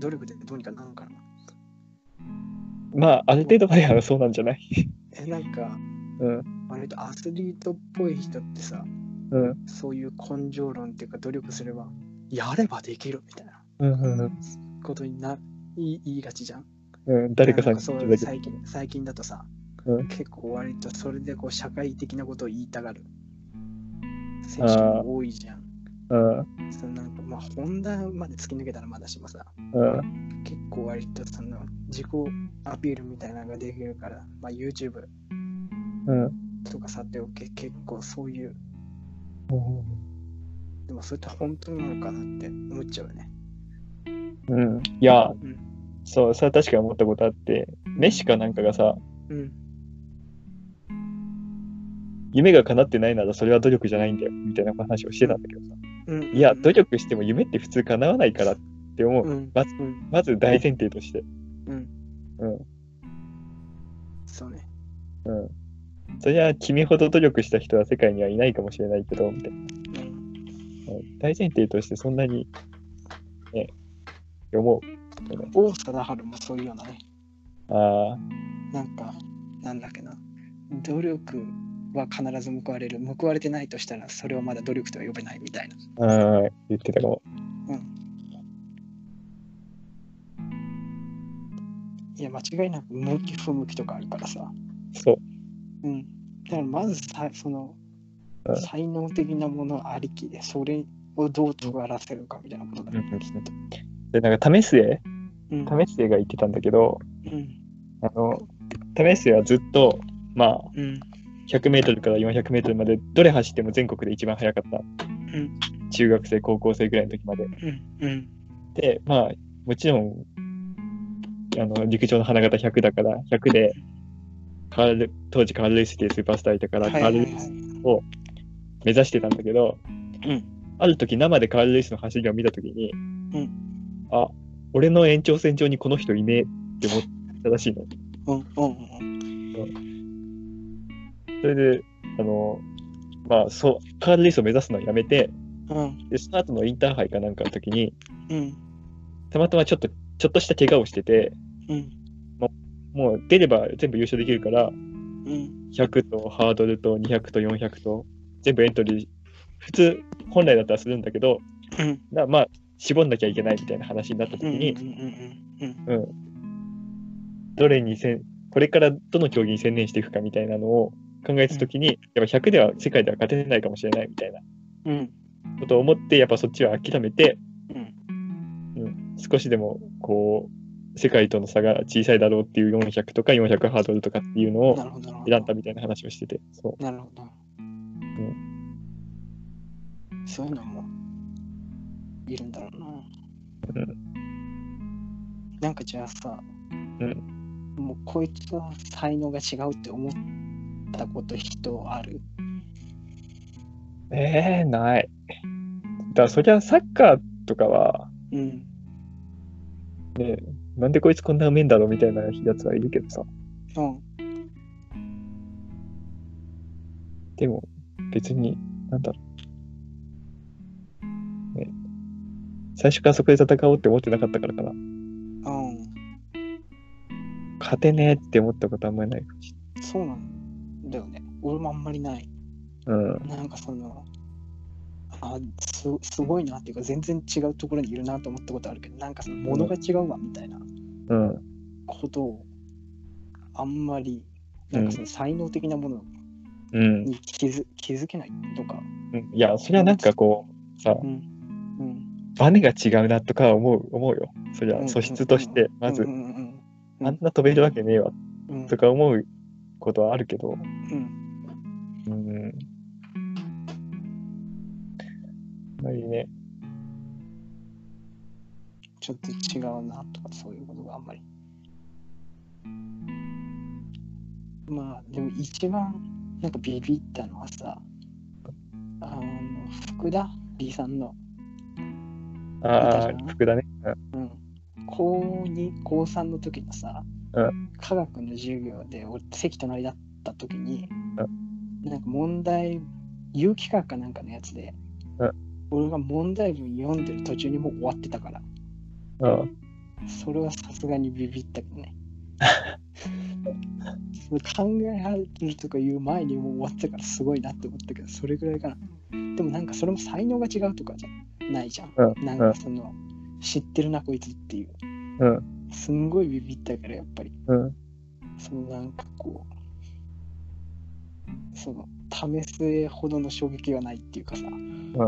努力でどうにかなるのかな。まあ、ある程度まではそうなんじゃない？え、なんか、うん。割とアスリートっぽい人ってさ、うん。そういう根性論っていうか努力すれば、やればできるみたいなうん。うん。ことにな言い言いがちじゃん。うん。誰かさんそう。最近最近だとさ、うん結構割とそれでこう社会的なことを言いたがる選手も多いじゃん。うん。そのなんかまあ、ホンダまで突き抜けたらまだしもさ、うん。結構割とその自己アピールみたいなのができるから、まあ、YouTube うん。とかさておけ結構そういう、でもそれって本当なのかなって思っちゃうよね。うん。いや、うん。そう、それは確かに思ったことあって、メッシかなんかがさ、うん。夢が叶ってないならそれは努力じゃないんだよ、みたいな話をしてたんだけどさ。うん、いや、努力しても夢って普通叶わないからって思う。うん。まずうん。まず大前提として。うん。うん。そうね。うん。そりゃ、君ほど努力した人は世界にはいないかもしれないけど、みたいな。うん。うん大前提としてそんなに、ね、思う。王貞治もそういうようなね。あなんか、なんだっけな。努力は必ず報われる。報われてないとしたら、それはまだ努力とは呼べないみたいな。あ、ああ、言ってたかも。いや、間違いなく向き不向きとかあるからさ。そう。うん。だからまずさ、そのうん、才能的なものありきで、それをどう尖らせるかみたいなことだようんうんで、なんか、為末うん。為末が言ってたんだけど、うん。あの、為末はずっと、まあ、うん。100メートルから400メートルまで、どれ走っても全国で一番速かった。うん。中学生、高校生ぐらいの時まで。うん。うん。で、まあ、もちろん、あの、陸上の花形100だから、100で、カール、当時カール・ルイスっていうスーパースターいたから、はいカール・ルイスはいはい。目指してたんだけど、うんある時生でカール・ルイスの走りを見た時に、うんあ、俺の延長線上にこの人いねえって思ったらしいの。うん。うん。それで、あの、まあ、そう、カール・ルイスを目指すのをやめて、うん。で、その後のインターハイかなんかの時に、うん。たまたまちょっと、ちょっとした怪我をしてて、うん。もう出れば全部優勝できるから、うん。100とハードルと200と400と全部エントリー、普通、本来だったらするんだけど、うん。なまあ、絞んなきゃいけないみたいな話になった時うん。に、うん。うん。どれにせん、これからどの競技に専念していくかみたいなのを考えたときに、やっぱ100では世界では勝てないかもしれないみたいなうん。ことを思って、やっぱそっちは諦めて、うん。うん、少しでもこう、世界との差が小さいだろうっていう400とか400ハードルとかっていうのを選んだみたいな話をしてて、そなるほど。そういうのもいるんだろうな。うんなんかじゃあさ、うんもうこいつは才能が違うって思ったこと人あるう。えー、ない。だそりゃサッカーとかは、うん。ね、なんでこいつこんなうめえんだろうみたいなやつはいるけどさ、うん。でも別に、なんだろう。ね、最初からそこで戦おうって思ってなかったからかな。うん。勝てねえって思ったことあんまりないかもしそうなんだよね。俺もあんまりない。うん。なんかその、あすすごいなっていうか全然違うところにいるなと思ったことあるけどなんかその物が違うわみたいなうん。ことをあんまりなんかその才能的なものうん。に気づ気づけないとか、うん。いや、それはなんかこう、さ、うん。うん、バネが違うなとか思う、思うよ。そりゃうん。素質として、まず。あんな飛べるわけねえわうんとか思うことはあるけど、うんっぱりね、ちょっと違うなとかそういうことがあんまり。まあでも一番なんかビビったのはさあの福田理さんの。ああ福田ね。うん、高2高3の時のさ、う科学の授業で俺席隣だった時に、なんか問題有機化学かなんかのやつで、うん俺が問題文読んでる途中にもう終わってたからうん。それはさすがにビビったけどね。考えられるとか言う前にもう終わったからすごいなって思ったけど、それぐらいかな。でもなんかそれも才能が違うとかじゃないじゃん。うんなんかその、知ってるなこいつっていう。うん。すんごいビビったからやっぱり。うん。そのなんかこう、その試すほどの衝撃はないっていうかさ、うん。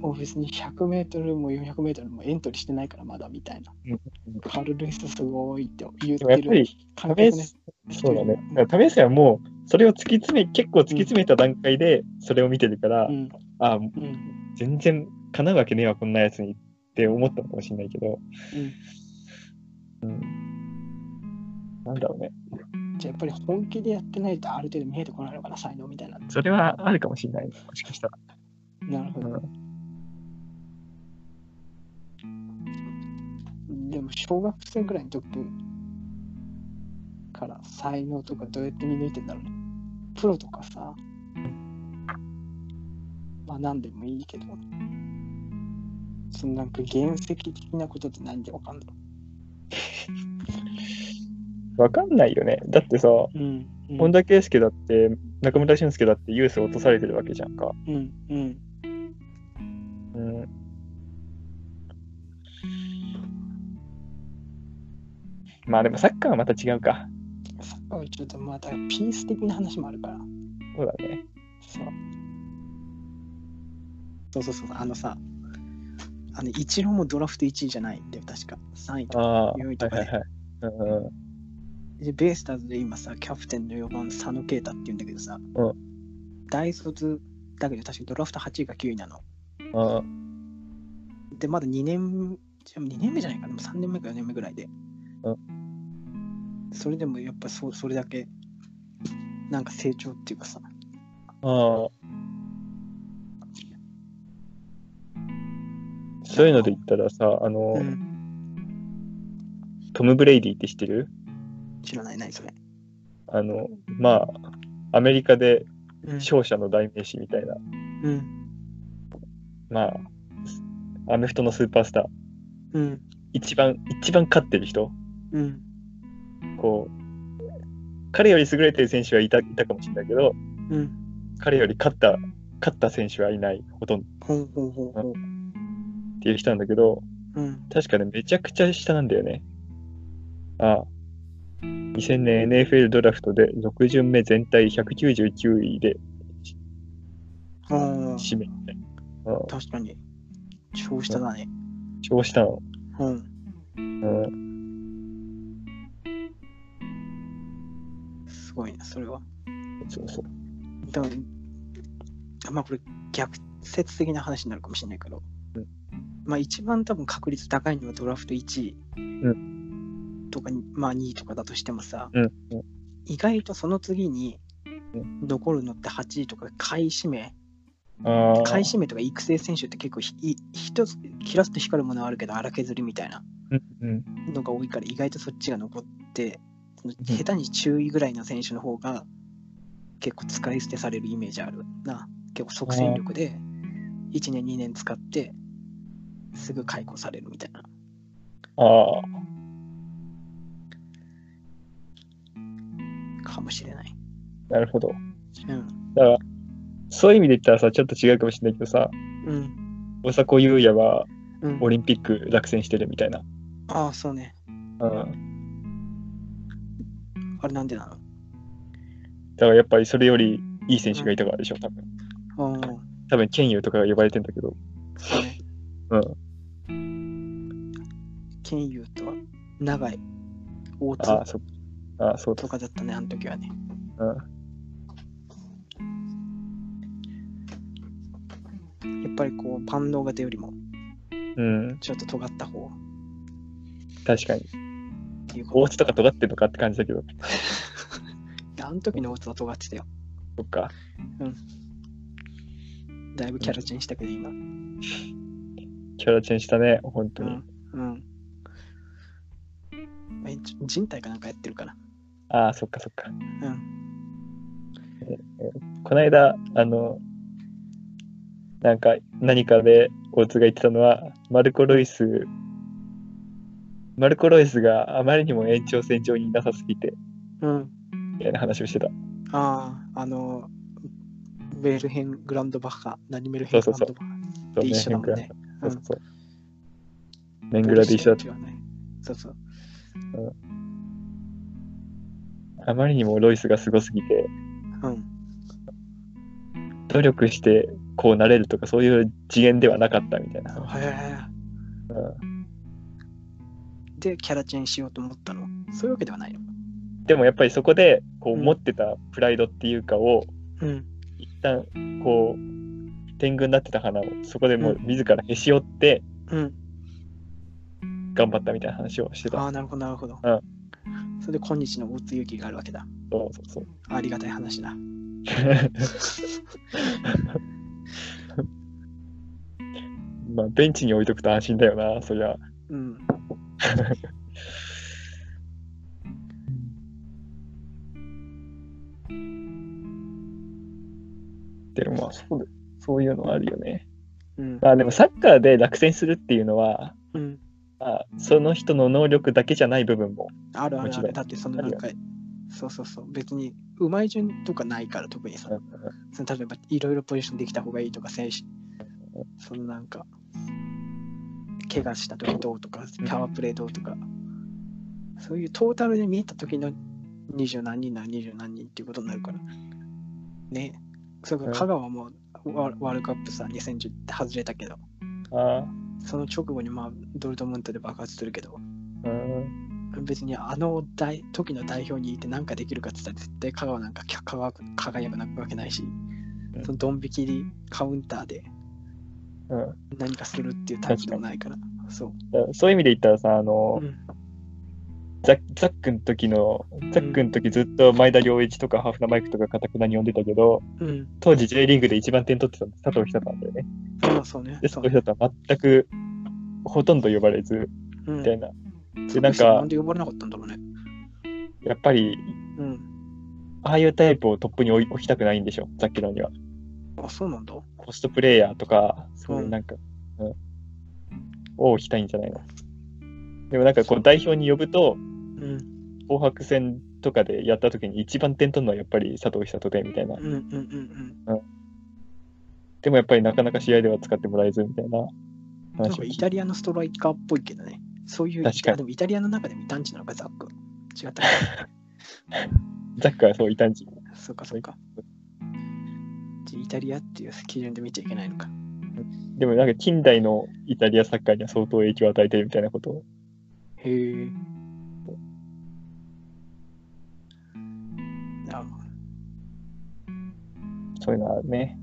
もう別に100メートルも400メートルもエントリーしてないからまだみたいな。うんカルルイスすごいって言ってる。やっぱり、試す、そうだね。だから試すはもう、それを突き詰め、結構突き詰めた段階で、それを見てるから、うん。あうん。全然叶うわけねえわ、こんなやつにって思ったのかもしれないけど、うん。うん。なんだろうね。じゃあやっぱり本気でやってないとある程度見えてこないのかな、才能みたいな。それはあるかもしれない。もしかしたら。なるほど。うん。でも小学生ぐらいの時から才能とかどうやって見抜いてんだろうね。プロとかさ、まあ何でもいいけど、そのなんか原石的なことって何でわかんの？わかんないよね。だってさ、うん。うん本田圭佑だって、中村俊輔だってユースを落とされてるわけじゃんか。うん。うん。うん。まあでもサッカーはまた違うか。サッカーはちょっとまたピース的な話もあるから。そうだね。そう。そうそうそう、あのさ、あの、イチローもドラフト1位じゃないんだよ、確か。3位とか。ああ、4はい位とかではいはい。うんで、ベイスターズで今さ、キャプテンの4番、佐野啓太って言うんだけどさ、うん大卒だけど確かドラフト8位か9位なの。うん。で、まだ2年、じゃ2年目じゃないかな、3年目か4年目ぐらいで。うそれでもやっぱそそれだけ、なんか成長っていうかさ、ああ。そういうので言ったらさ、あの、うん、トム・ブレイディって知ってる？知らない、何それ。あの、まあ、アメリカでうん、勝者の代名詞みたいな、うん、まあ、アメフトのスーパースター、うん、一番、一番勝ってる人、うん、こう、彼より優れてる選手はいたいたかもしれないけど、うん。彼より勝った、勝った選手はいない、ほとんどうほうほうほう。ていう人なんだけど、うん、確かね、めちゃくちゃ下なんだよね。ああ。2000年 NFL ドラフトで6巡目全体199位でああ、指名。うん、確かに。超下だね。超下の。うん。うん、すごいな、それは。そうそう。でも、まあこれ逆説的な話になるかもしれないけど、うんまあ一番多分確率高いのはドラフト1位うとかに、まあ2位とかだとしてもさ、うん。うん意外とその次にう残るのって8位とか買い占め。買い占めとか育成選手って結構ひい一つキラスと光るものはあるけど荒削りみたいな。のが多いから意外とそっちが残って、下手に注意ぐらいの選手の方が結構使い捨てされるイメージあるな。結構即戦力で1年2年使ってすぐ解雇されるみたいな。あかもしれない。なるほど。うん。だから、そういう意味で言ったらさ、ちょっと違うかもしれないけどさ、うん。大迫勇也はうん、オリンピック落選してるみたいな。ああ、そうね。うん。あれなんでなだからやっぱりそれよりいい選手がいたからでしょ、多分。のああ、多分、ケンユーとかが呼ばれてんだけど。そうね。うん。ケンユーとは長い大津ああ、そああ、そうだと。かだったね、あの時はね。うん。やっぱりこう、万能型よりもうん。ちょっと尖った方確かに。っていうか、大津とか尖ってんのかって感じだけど。あの時の大津は尖ってたよ。そっか。だいぶキャラチェンしたけど、今。キャラチェンしたね、本当に。うん。うん。え、じ人体かなんかやってるから。ああ、そっかそっか。うん。この間、あの、なんか何かで大津が言ってたのは、マルコ・ロイスマルコ・ロイスがあまりにも延長線上にいなさすぎて、うん。みたいな話をしてた。ああ、あの、メルヘングランドバッハ、何メルヘングランドバッハそうで一緒だもんね。そうそうそう。メングラで一緒だっ違うね。そうそう。た。あまりにもロイスがすごすぎて、うん。努力してこうなれるとかそういう次元ではなかったみたいな。はいはいはい。うんで、キャラチェンしようと思ったの？そういうわけではないの？でもやっぱりそこでこううん持ってたプライドっていうかをうん。一旦こう天狗になってた花をそこでもううん自らへし折ってうん。頑張ったみたいな話をしてた。ああ、なるほど、なるほど。うんそれで今日の大津勇気があるわけだ。そうそうそう。ありがたい話だ。まあベンチに置いとくと安心だよな、そりゃ。うん。でもまあそうそういうのはあるよね。うん。まあでもサッカーで落選するっていうのは、うん。まあ、その人の能力だけじゃない部分も。あるあるある。だってそのなんか、そうそうそう。別に、うまい順とかないから、特にさ。その例えば、いろいろポジションできた方がいいとか、選手、そのなんか、怪我した時どうとか、パワープレイどうとか、そういうトータルで見えた時の二十何人なら二十何人っていうことになるから。ね。それから香川もワワールドカップさ、2010って外れたけど、あその直後にまあドルトムントで爆発するけど、あ、うん。別にあの大時の代表にいて何かできるかって言ったら絶対香川なんか輝く輝くなわけないし、うん。そのドン引きりカウンターでうん。何かするっていうタイプでもないから。そう。だからそういう意味で言ったらさ、あの、うんザッザックの時の、ザックの時ずっと前田良一とかハーフナマイクとかかたくなに呼んでたけど、うん。当当時 J リーグで一番点取ってたの佐藤久なんだよね。まあそうね。で、佐藤久は全くほとんど呼ばれず、うんみたいな。でなんかなんで呼ばれなかったんだろうね。やっぱり、うん。ああいうタイプをトップに置きたくないんでしょ、ザッキロには。あ、そうなんだ。コストプレイヤーとか、そういううんなんか、うん、を置きたいんじゃないの。でもなんかこう代表に呼ぶと、うん。紅白戦とかでやった時に一番点取るのはやっぱり佐藤久人でみたいな。うんうんうんうん。でもやっぱりなかなか試合では使ってもらえずみたいななんかイタリアのストライカーっぽいけどね。そういう、確かにあでもイタリアの中でも異端児なのか、ザック。違ったか。ザックはそういたんじ。そうかそうか。イタリアっていう基準で見ちゃいけないのか。でもなんか近代のイタリアサッカーには相当影響を与えてるみたいなことを。へえ。そういうのはあるね。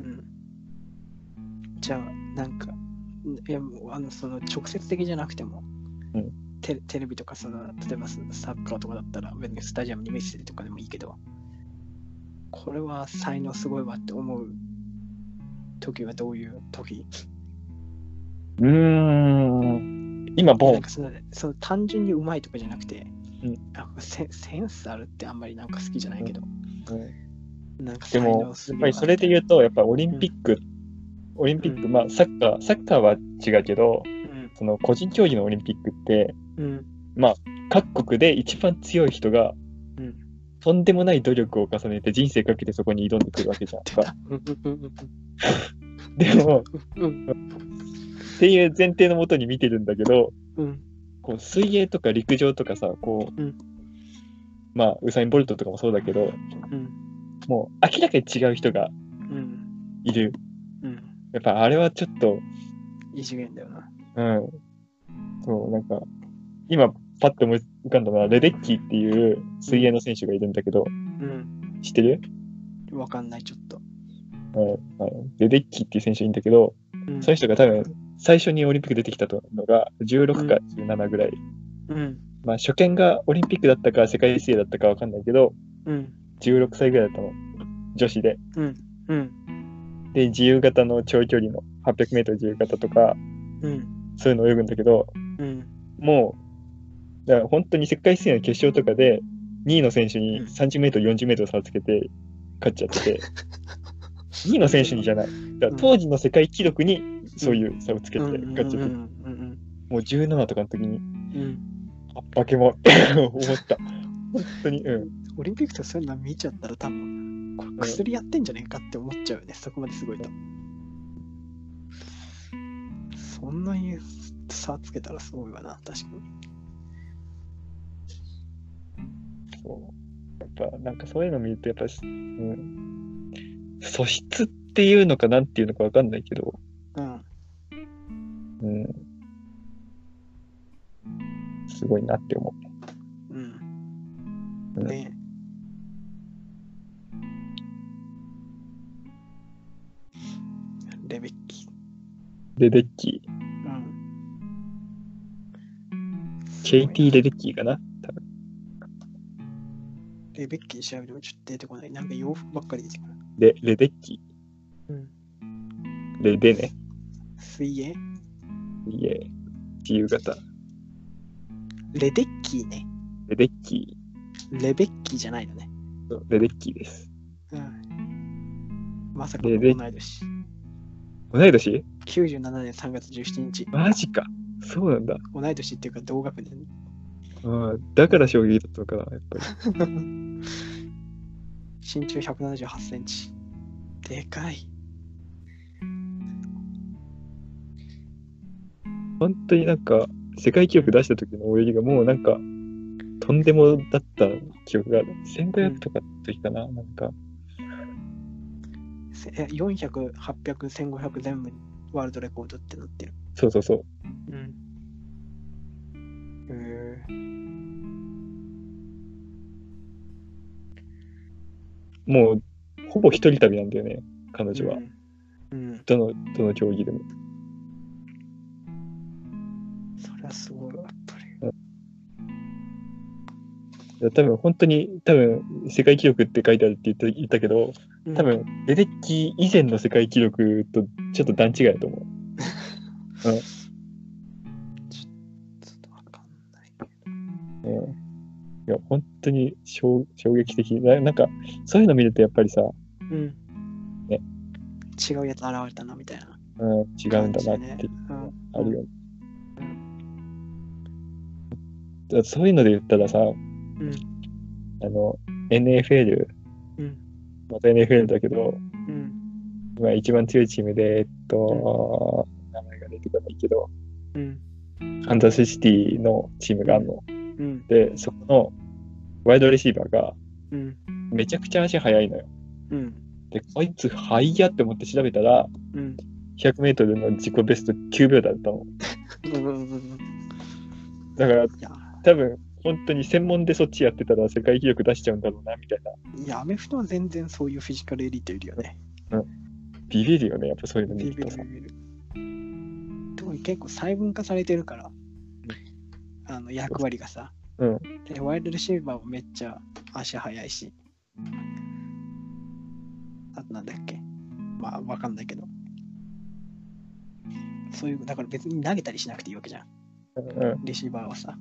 うん。じゃあ、なんか、いや、もうあの、その、直接的じゃなくても、うんテレテレビとか、その、例えばササッカーとかだったら、別にスタジアムにメッセージとかでもいいけど、これは才能すごいわって思う時はどういう時？うーん。今、ボンなんか。そのその単純にうまいとかじゃなくて、うんあセセンスあるってあんまりなんか好きじゃないけど、うんなんかでも、やっぱりそれで言うと、やっぱオリンピック、オリンピック、うんまあサッカー、サッカーは違うけど、うん。その個人競技のオリンピックって、うん。各国で一番強い人が、うん。とんでもない努力を重ねて人生かけてそこに挑んでくるわけじゃん。出か。でも、うん。っていう前提のもとに見てるんだけど、うん。こう水泳とか陸上とかさ、こう、うん。まあ、ウサイン・ボルトとかもそうだけど、うんもう明らかに違う人がうんいる。うんやっぱあれはちょっと、異次元だよな。うん。そう、なんか、今、パッと思い浮かんだのは、レデッキーっていう水泳の選手がいるんだけど、うん知ってる、わかんない、ちょっと。うんあのレデッキーっていう選手いるんだけど、うんその人が多分、最初にオリンピック出てきたのが、16か17ぐらい。うんまあ、初見がオリンピックだったか、世界水泳だったかわかんないけど、うん16歳ぐらいだったの。女子で。うんうんで、自由形の長距離の800メートル自由形とか、うんそういうの泳ぐんだけど、うんもう、だから本当に世界水泳の決勝とかで、2位の選手に30メートル、40メートル差をつけて勝っちゃってて、2位の選手にじゃない。だから当時の世界記録にそういう差をつけて勝っちゃって、もう17とかの時に。うん。あバケモンって思った。本当に、うん。オリンピックとかそういうの見ちゃったら多分、これ薬やってんじゃねえかって思っちゃうよね、そこまですごいと。そんなに差つけたらすごいわな、確かに。そう。やっぱ、なんかそういうの見ると、やっぱ、うん。素質っていうのかなんていうのかわかんないけど、うん。うん。すごいなって思うん。うんねレベッキ。う。レデッキー。うん。ケイティ・レデッキーかな？多分。レベッキ調べてもちょっと出てこない。なんか洋服ばっかり出てくる。レ、レデッキうん。ー。レデね。水泳？いえ。自由形。レデッキーね。レデッキレベッキーじゃないのね。ー。レデッキーです。うん。まさかのレベ同い年。同い年？97年3月17日。マジか。そうなんだ。同い年っていうか同学年。ああ、だから衝撃だったのかな、やっぱり。身長178センチ。でかい。本当になんか、世界記録出した時の泳ぎがもうなんか、とんでもだった記憶がある。1500とかの時かな、なんか。せえ400、800、1500全部ワールドレコードってなってる。そうそうそう。うん。へえもう、ほぼ一人旅なんだよね、彼女は。うん。うん。どの、どの競技でも。多分本当に、多分世界記録って書いてあるって言った言ったけど、うん多分レデッキー以前の世界記録とちょっと段違いだと思う。ちょっとわかんないけど。うん、いや、本当に衝衝撃的な。なんか、そういうの見るとやっぱりさ、うん。ね違うやつ現れたな、みたいな。うん、違うんだなってねうん。あるよね。だからそういうので言ったらさ、うん。あの、NFL、うん。また NFL だけど、うん。まあ一番強いチームで、えっと、名前が出てこないけど、うん。カンザスシティのチームがあるの。うん。で、そこのワイドレシーバーがうん。めちゃくちゃ足速いのよ。うん。で、こいつ速いやって思って調べたら、うん。100メートルの自己ベスト9秒だったの。うん。だから多分、本当に専門でそっちやってたら世界記録出しちゃうんだろうな、みたいな。いやアメフトは全然そういうフィジカルエリートいるよね。ビビるよね、やっぱそういうの見るとさ。るビビる。特に結構細分化されてるから、あの役割がさ。うん。で、ワイドレシーバーもめっちゃ足速いし。あとなんだっけまあ、わかんないけど。そういう、だから別に投げたりしなくていいわけじゃん。うん。レシーバーはさ。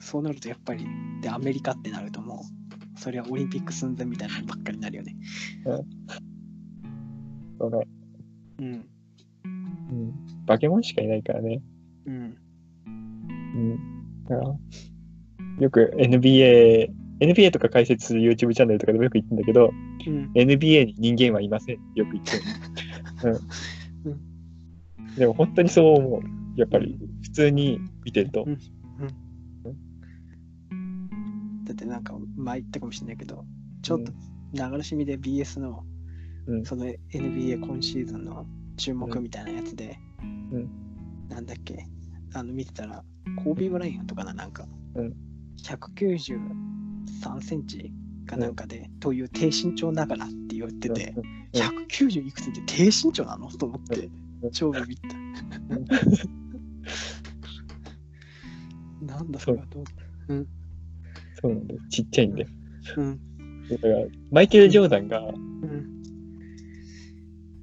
そうなるとやっぱり、で、アメリカってなるともう、それはオリンピック寸前みたいなのばっかりになるよね。そうね。うん。うん。化け物しかいないからね。うん。うん。だからよく NBA、NBA とか解説する YouTube チャンネルとかでもよく言ってんだけど、うん。NBA に人間はいませんってよく言ってる。うん。でも本当にそう思う。やっぱり普通に見てると。だってなんか前言ったかもしれないけど、ちょっと流れしみで BS の、うん。その NBA 今シーズンの注目みたいなやつで、うん。なんだっけ、あの見てたら、コービー・ブライアントかな、なんか、うん。193センチかなんかで、という低身長ながらって言ってて、うん。190いくつって低身長なの？と思ってうん、超ビビった。なんだそれはと思って。そうなんだよ。ちっちゃいんで。うん。だから、マイケル・ジョーダンがうん。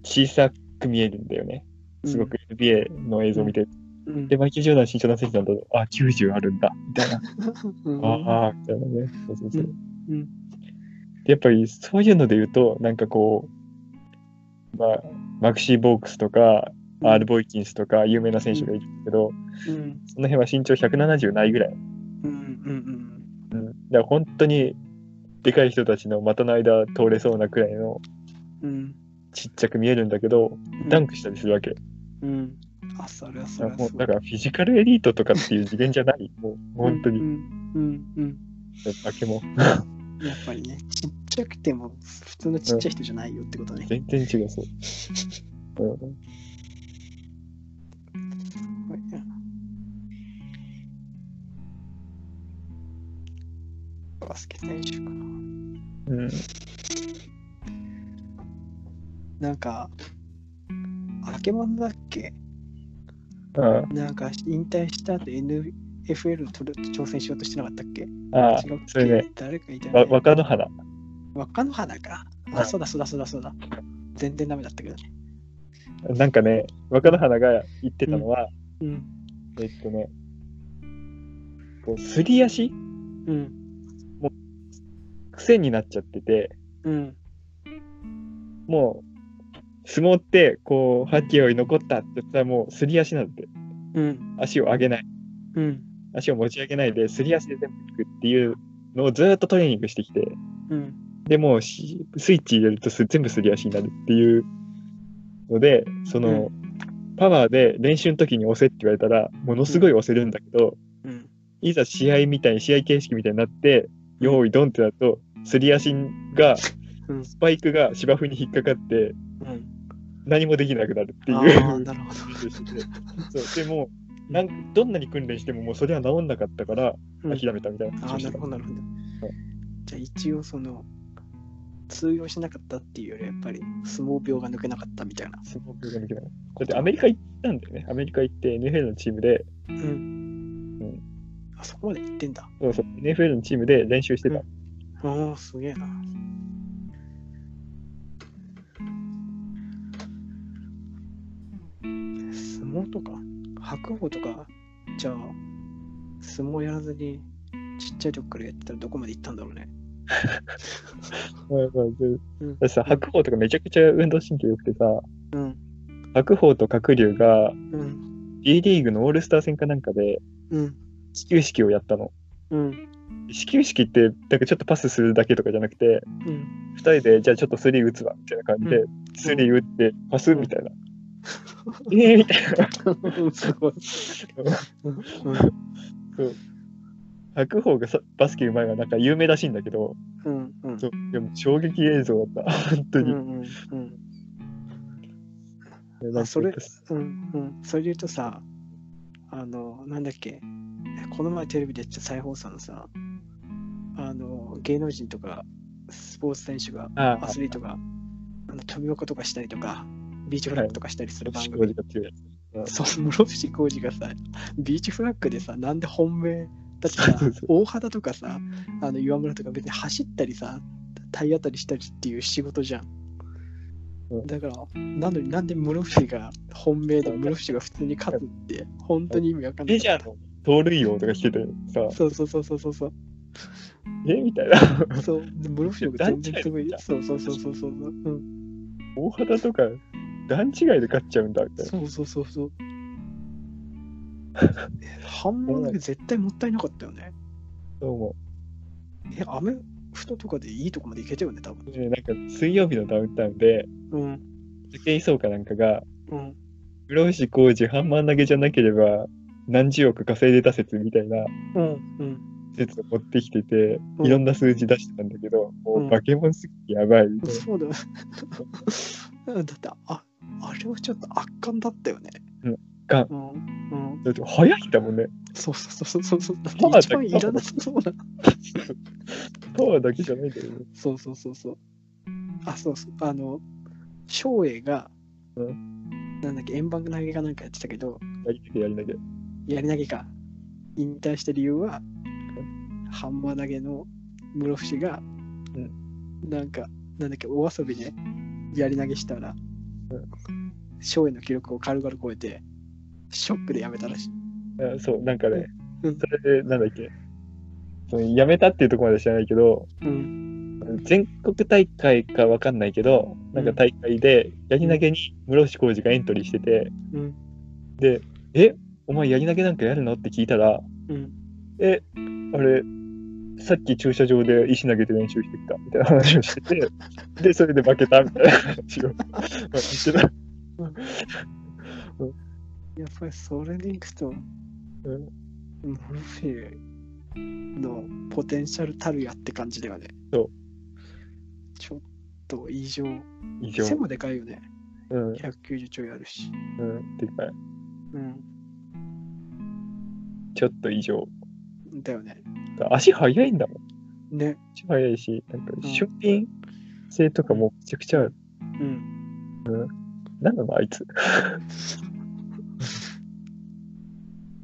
小さく見えるんだよね。すごく NBA の映像を見て。うん。で、マイケル・ジョーダン身長何センチなんだろうあ、90あるんだ。みたいな。うん、ああ、みたいなね。そうそうそう。うん。でやっぱりそういうので言うと、なんかこう、まあ、マクシー・ボークスとか、アール・ボイキンスとか有名な選手がいるけど、うん。その辺は身長170ないぐらい。うん。うん。うん。だから本当にでかい人たちの股の間通れそうなくらいのうん。ちっちゃく見えるんだけど、ダンクしたりするわけ。うん。あ、それはそれはだからフィジカルエリートとかっていう次元じゃない。もう本当に。うん。うん。うん。化け物。やっぱりね、ちっちゃくても普通のちっちゃい人じゃないよってことね。全然違うそう。う んバスケ選手か。うん。なんか、あけもんだっけ？あなんか引退した後 NFL 取る挑戦しようとしてなかったっけ？あ、ああ違うそれね、誰かいたよわね。若野花。若野花か。あ、うんそうだそうだそうだそうだ。全然ダメだったけどね。なんかね、若野花が言ってたのは、うん。えっとね、こうすり足？うん。癖になっちゃってて、うん。もう、相撲って、こう、八景に残ったって言ったらもう、すり足なんて。うん。足を上げない。うん。足を持ち上げないで、すり足で全部いくっていうのをずーっとトレーニングしてきて、うん。でもうしスイッチ入れるとす全部すり足になるっていうので、その、パワーで練習の時に押せって言われたら、ものすごい押せるんだけど、うん。いざ試合みたいに、試合形式みたいになって、用意ドンってなると、すり足が、うん。スパイクが芝生に引っかかって、うん。何もできなくなるっていう。なるほど。そうでもなんどんなに訓練してももうそれは治んなかったからうん諦めたみたいなああ、なるほど、なるほど。じゃあ一応その、通用しなかったっていうよりやっぱり相撲病が抜けなかったみたいな。すごく抜けないだってアメリカ行ったんだよねアメリカ行って NFL のチームでうん。うんあそこまで行ってんだ。そうそう NFL のチームで練習してた、ああ、すげえな。相撲とか、白鵬とか、じゃあ、相撲やらずにちっちゃい時からやってたらどこまで行ったんだろうね。ださ白鵬とかめちゃくちゃ運動神経良くてさうん。白鵬と鶴竜がうん。G リーグのオールスター戦かなんかでうん。始球式をやったのうん。始球式ってなんかちょっとパスするだけとかじゃなくてうん。2人でじゃあちょっとスリー打つわみたいな感じで、うスリー打ってパスみたいな、えーみたいなすごい。うん。そう。白鵬がさバスケうまいはなんか有名らしいんだけど、うん。うん。そうでも衝撃映像だった。本当に。うん。うん。なんかそれうん。うん。それで言うとさ、あの、なんだっけ、この前テレビでやっ再放送のさ、あの、芸能人とか、スポーツ選手が、あアスリートが、あの飛び箱とかしたりとか、ビーチフラッグとかしたりする番仕組。事が強い。そう、室伏浩二がさ、ビーチフラッグでさ、なんで本命だってさ大肌とかさ、あの岩村とか別に走ったりさ、体当たりしたりっていう仕事じゃん。うんだから、なのになんで室伏が本命で室伏が普通に勝つって、本当に意味わかんない。メジャーの盗塁王とかしててさ、そうそうそうそうそうそう。え？みたいな。そう、で室伏が全然すごい。そうそうそうそうそう。うん、大肌とか段違いで勝っちゃうんだみたいな。そうそうそうそう。半分だけ絶対もったいなかったよね。そう思え、アメフトとかでいいとこまで行けたよね、多分。う。でなんか水曜日のダウンタウンで、うん。武井壮かなんかが、うん。室伏浩二ハンマー投げじゃなければ何十億稼いでた説みたいなうん。うん。説を持ってきてて、うんいろんな数字出してたんだけど、もうんう化け物すぎてやばいみたいな。そうだよ。だって、あ、あれはちょっと圧巻だったよね。圧巻うん。うん。だって早いんだもんね。そうそうそうそうそう。だって一番いらなさそうな。パワーだけじゃないんだよね。そうそうそうそう。あ、そうそう。あの、照英が、うなんだっけ、円盤投げかなんかやってたけど、やりなきゃやりなきゃ。やり投げか。引退した理由は、ハンマー投げの室伏が、なんか、なんだっけ、お遊びでやり投げしたら、照英の記録を軽々超えて、ショックでやめたらしい。あそう、なんかね、うんそれで、なんだっけ、その辞めたっていうところまで知らないけど、うん。全国大会かわかんないけど、なんか大会で、やり投げに室伏浩二がエントリーしてて、うん。で、え、お前やり投げなんかやるの？って聞いたら、うん。え、あれ、さっき駐車場で石投げて練習してきたみたいな話をしてて、で、それで負けたみたいな話をまあしてた。やっぱりそれでいくと、うんモルフィーのポテンシャルたるやって感じだよね。そう。ちょっと異常。以上。背もでかいよね。うん、190ちょいあるし。うん、でかい。うん。ちょっと異常。だよね。足速いんだもん。ね。足速いし、なんかん出品性とかもめちゃくちゃある。うん。なんなのあいつ。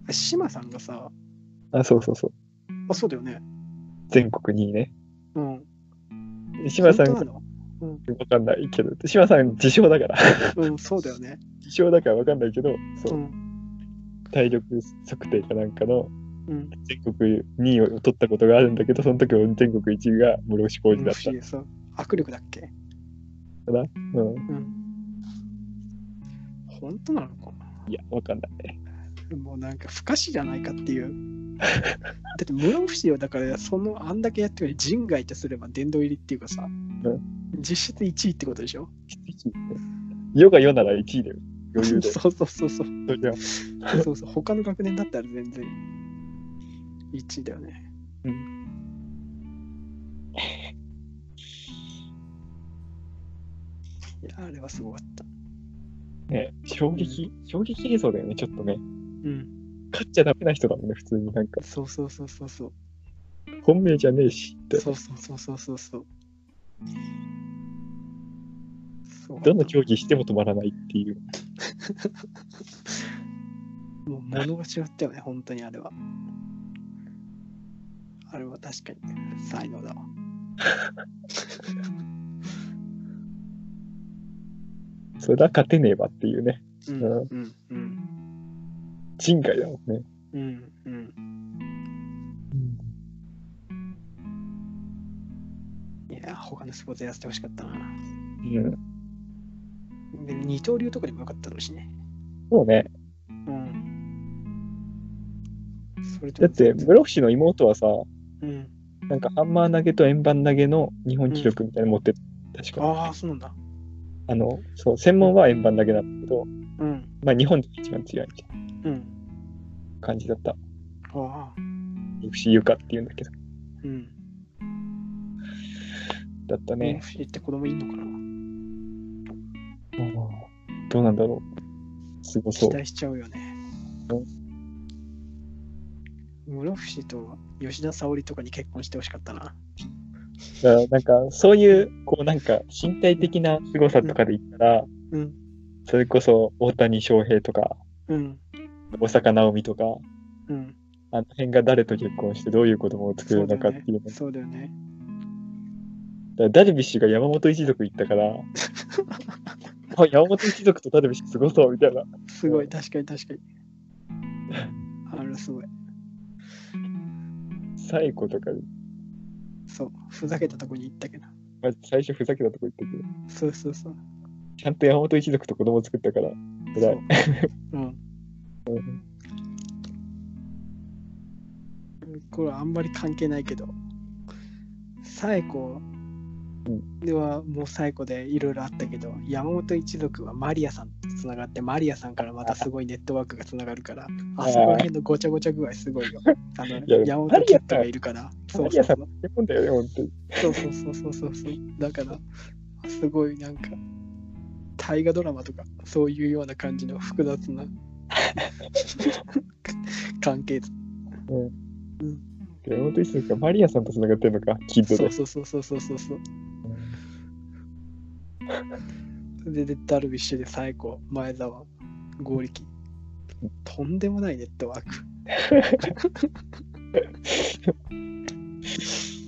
島さんがさ、あ、そうそうそう。あ、そうだよね。全国2位ね。うん。島さん、わ本当なの？かんないけど、島さん自称だから。うん、そうだよね。自称だからわかんないけど、そうう、ん。体力測定かなんかのうん。全国2位を取ったことがあるんだけど、その時は全国1位が室伏浩二だっ不思議そう。握力だっけ？たかな？うん。うん。本当なのかいや、わかんない。なもうなんか不可視じゃないかっていう。だって室伏はだからそのあんだけやってる人外とすれば殿堂入りっていうかさ、実質1位ってことでしょ？世が世なら1位だよ。余裕で。そうそうそうそう。そりゃそうそう。他の学年だったら全然1位だよね。うんいや、あれはすごかった。ね、衝撃、衝撃映像だよね、ちょっとね。うん。勝っちゃダメな人だもんね、普通になんか。そうそうそうそうそう。本命じゃねえしって。そうそうそうそうそうそう。そうどの競技しても止まらないっていう。もう物が違ったよね、本当にあれは。あれは確かに才能だわ。それは勝てねえわっていうね。うんうんうんうん人外だもんね。うんうん。いや、他のスポーツやらせてほしかったな。うん。で二刀流とかでもよかったのしね。そうね。うん。それとだって、室伏の妹はさ、うん。なんかハンマー投げと円盤投げの日本記録みたいなの持ってた、確か。ああ、そうなんだ。あの、そう、専門は円盤投げなんだけど、うん。まあ日本で一番強いみたいうん。な感じだった。ああ。室伏ゆかっていうんだけど。うん。だったね。ね。不思議って子供いんのかなどうなんだろう。すごそう。期待しちゃうよね。室伏と吉田沙保里とかに結婚してほしかったな。だからなんか、そういう、こうなんか、身体的な凄さとかで言ったら、うん。それこそ大谷翔平とか、うん。大坂なおみとか、うん。あの辺が誰と結婚してどういう子供を作るのかっていうの。そうだよね。だからダルビッシュが山本一族行ったから、あ山本一族とダルビッシュすごそうみたいな。すごい、確かに確かに。あれすごい。最後とか、そう、ふざけたとこに行ったけど。まず最初ふざけたとこ行ったけど、そうそうそう。ちゃんと山本一族と子供を作ったから、偉い。うん。うんこれはあんまり関係ないけど、最古ではもう最古でいろいろあったけど、山本一族はマリアさんとつながって、マリアさんからまたすごいネットワークがつながるから、あそこら辺のごちゃごちゃ具合すごいよ。あのや山本キッドがいるから。そうそうそう。そうそうそうそうそうそう。だから、すごいなんか、大河ドラマとか、そういうような感じの複雑な 関係図。うんうん山本一族がマリアさんと繋がってるのか、キッドでそう。そうそうそうそうそうそう。で、でダルビッシュで最後、前澤、合力。とんでもないネットワーク。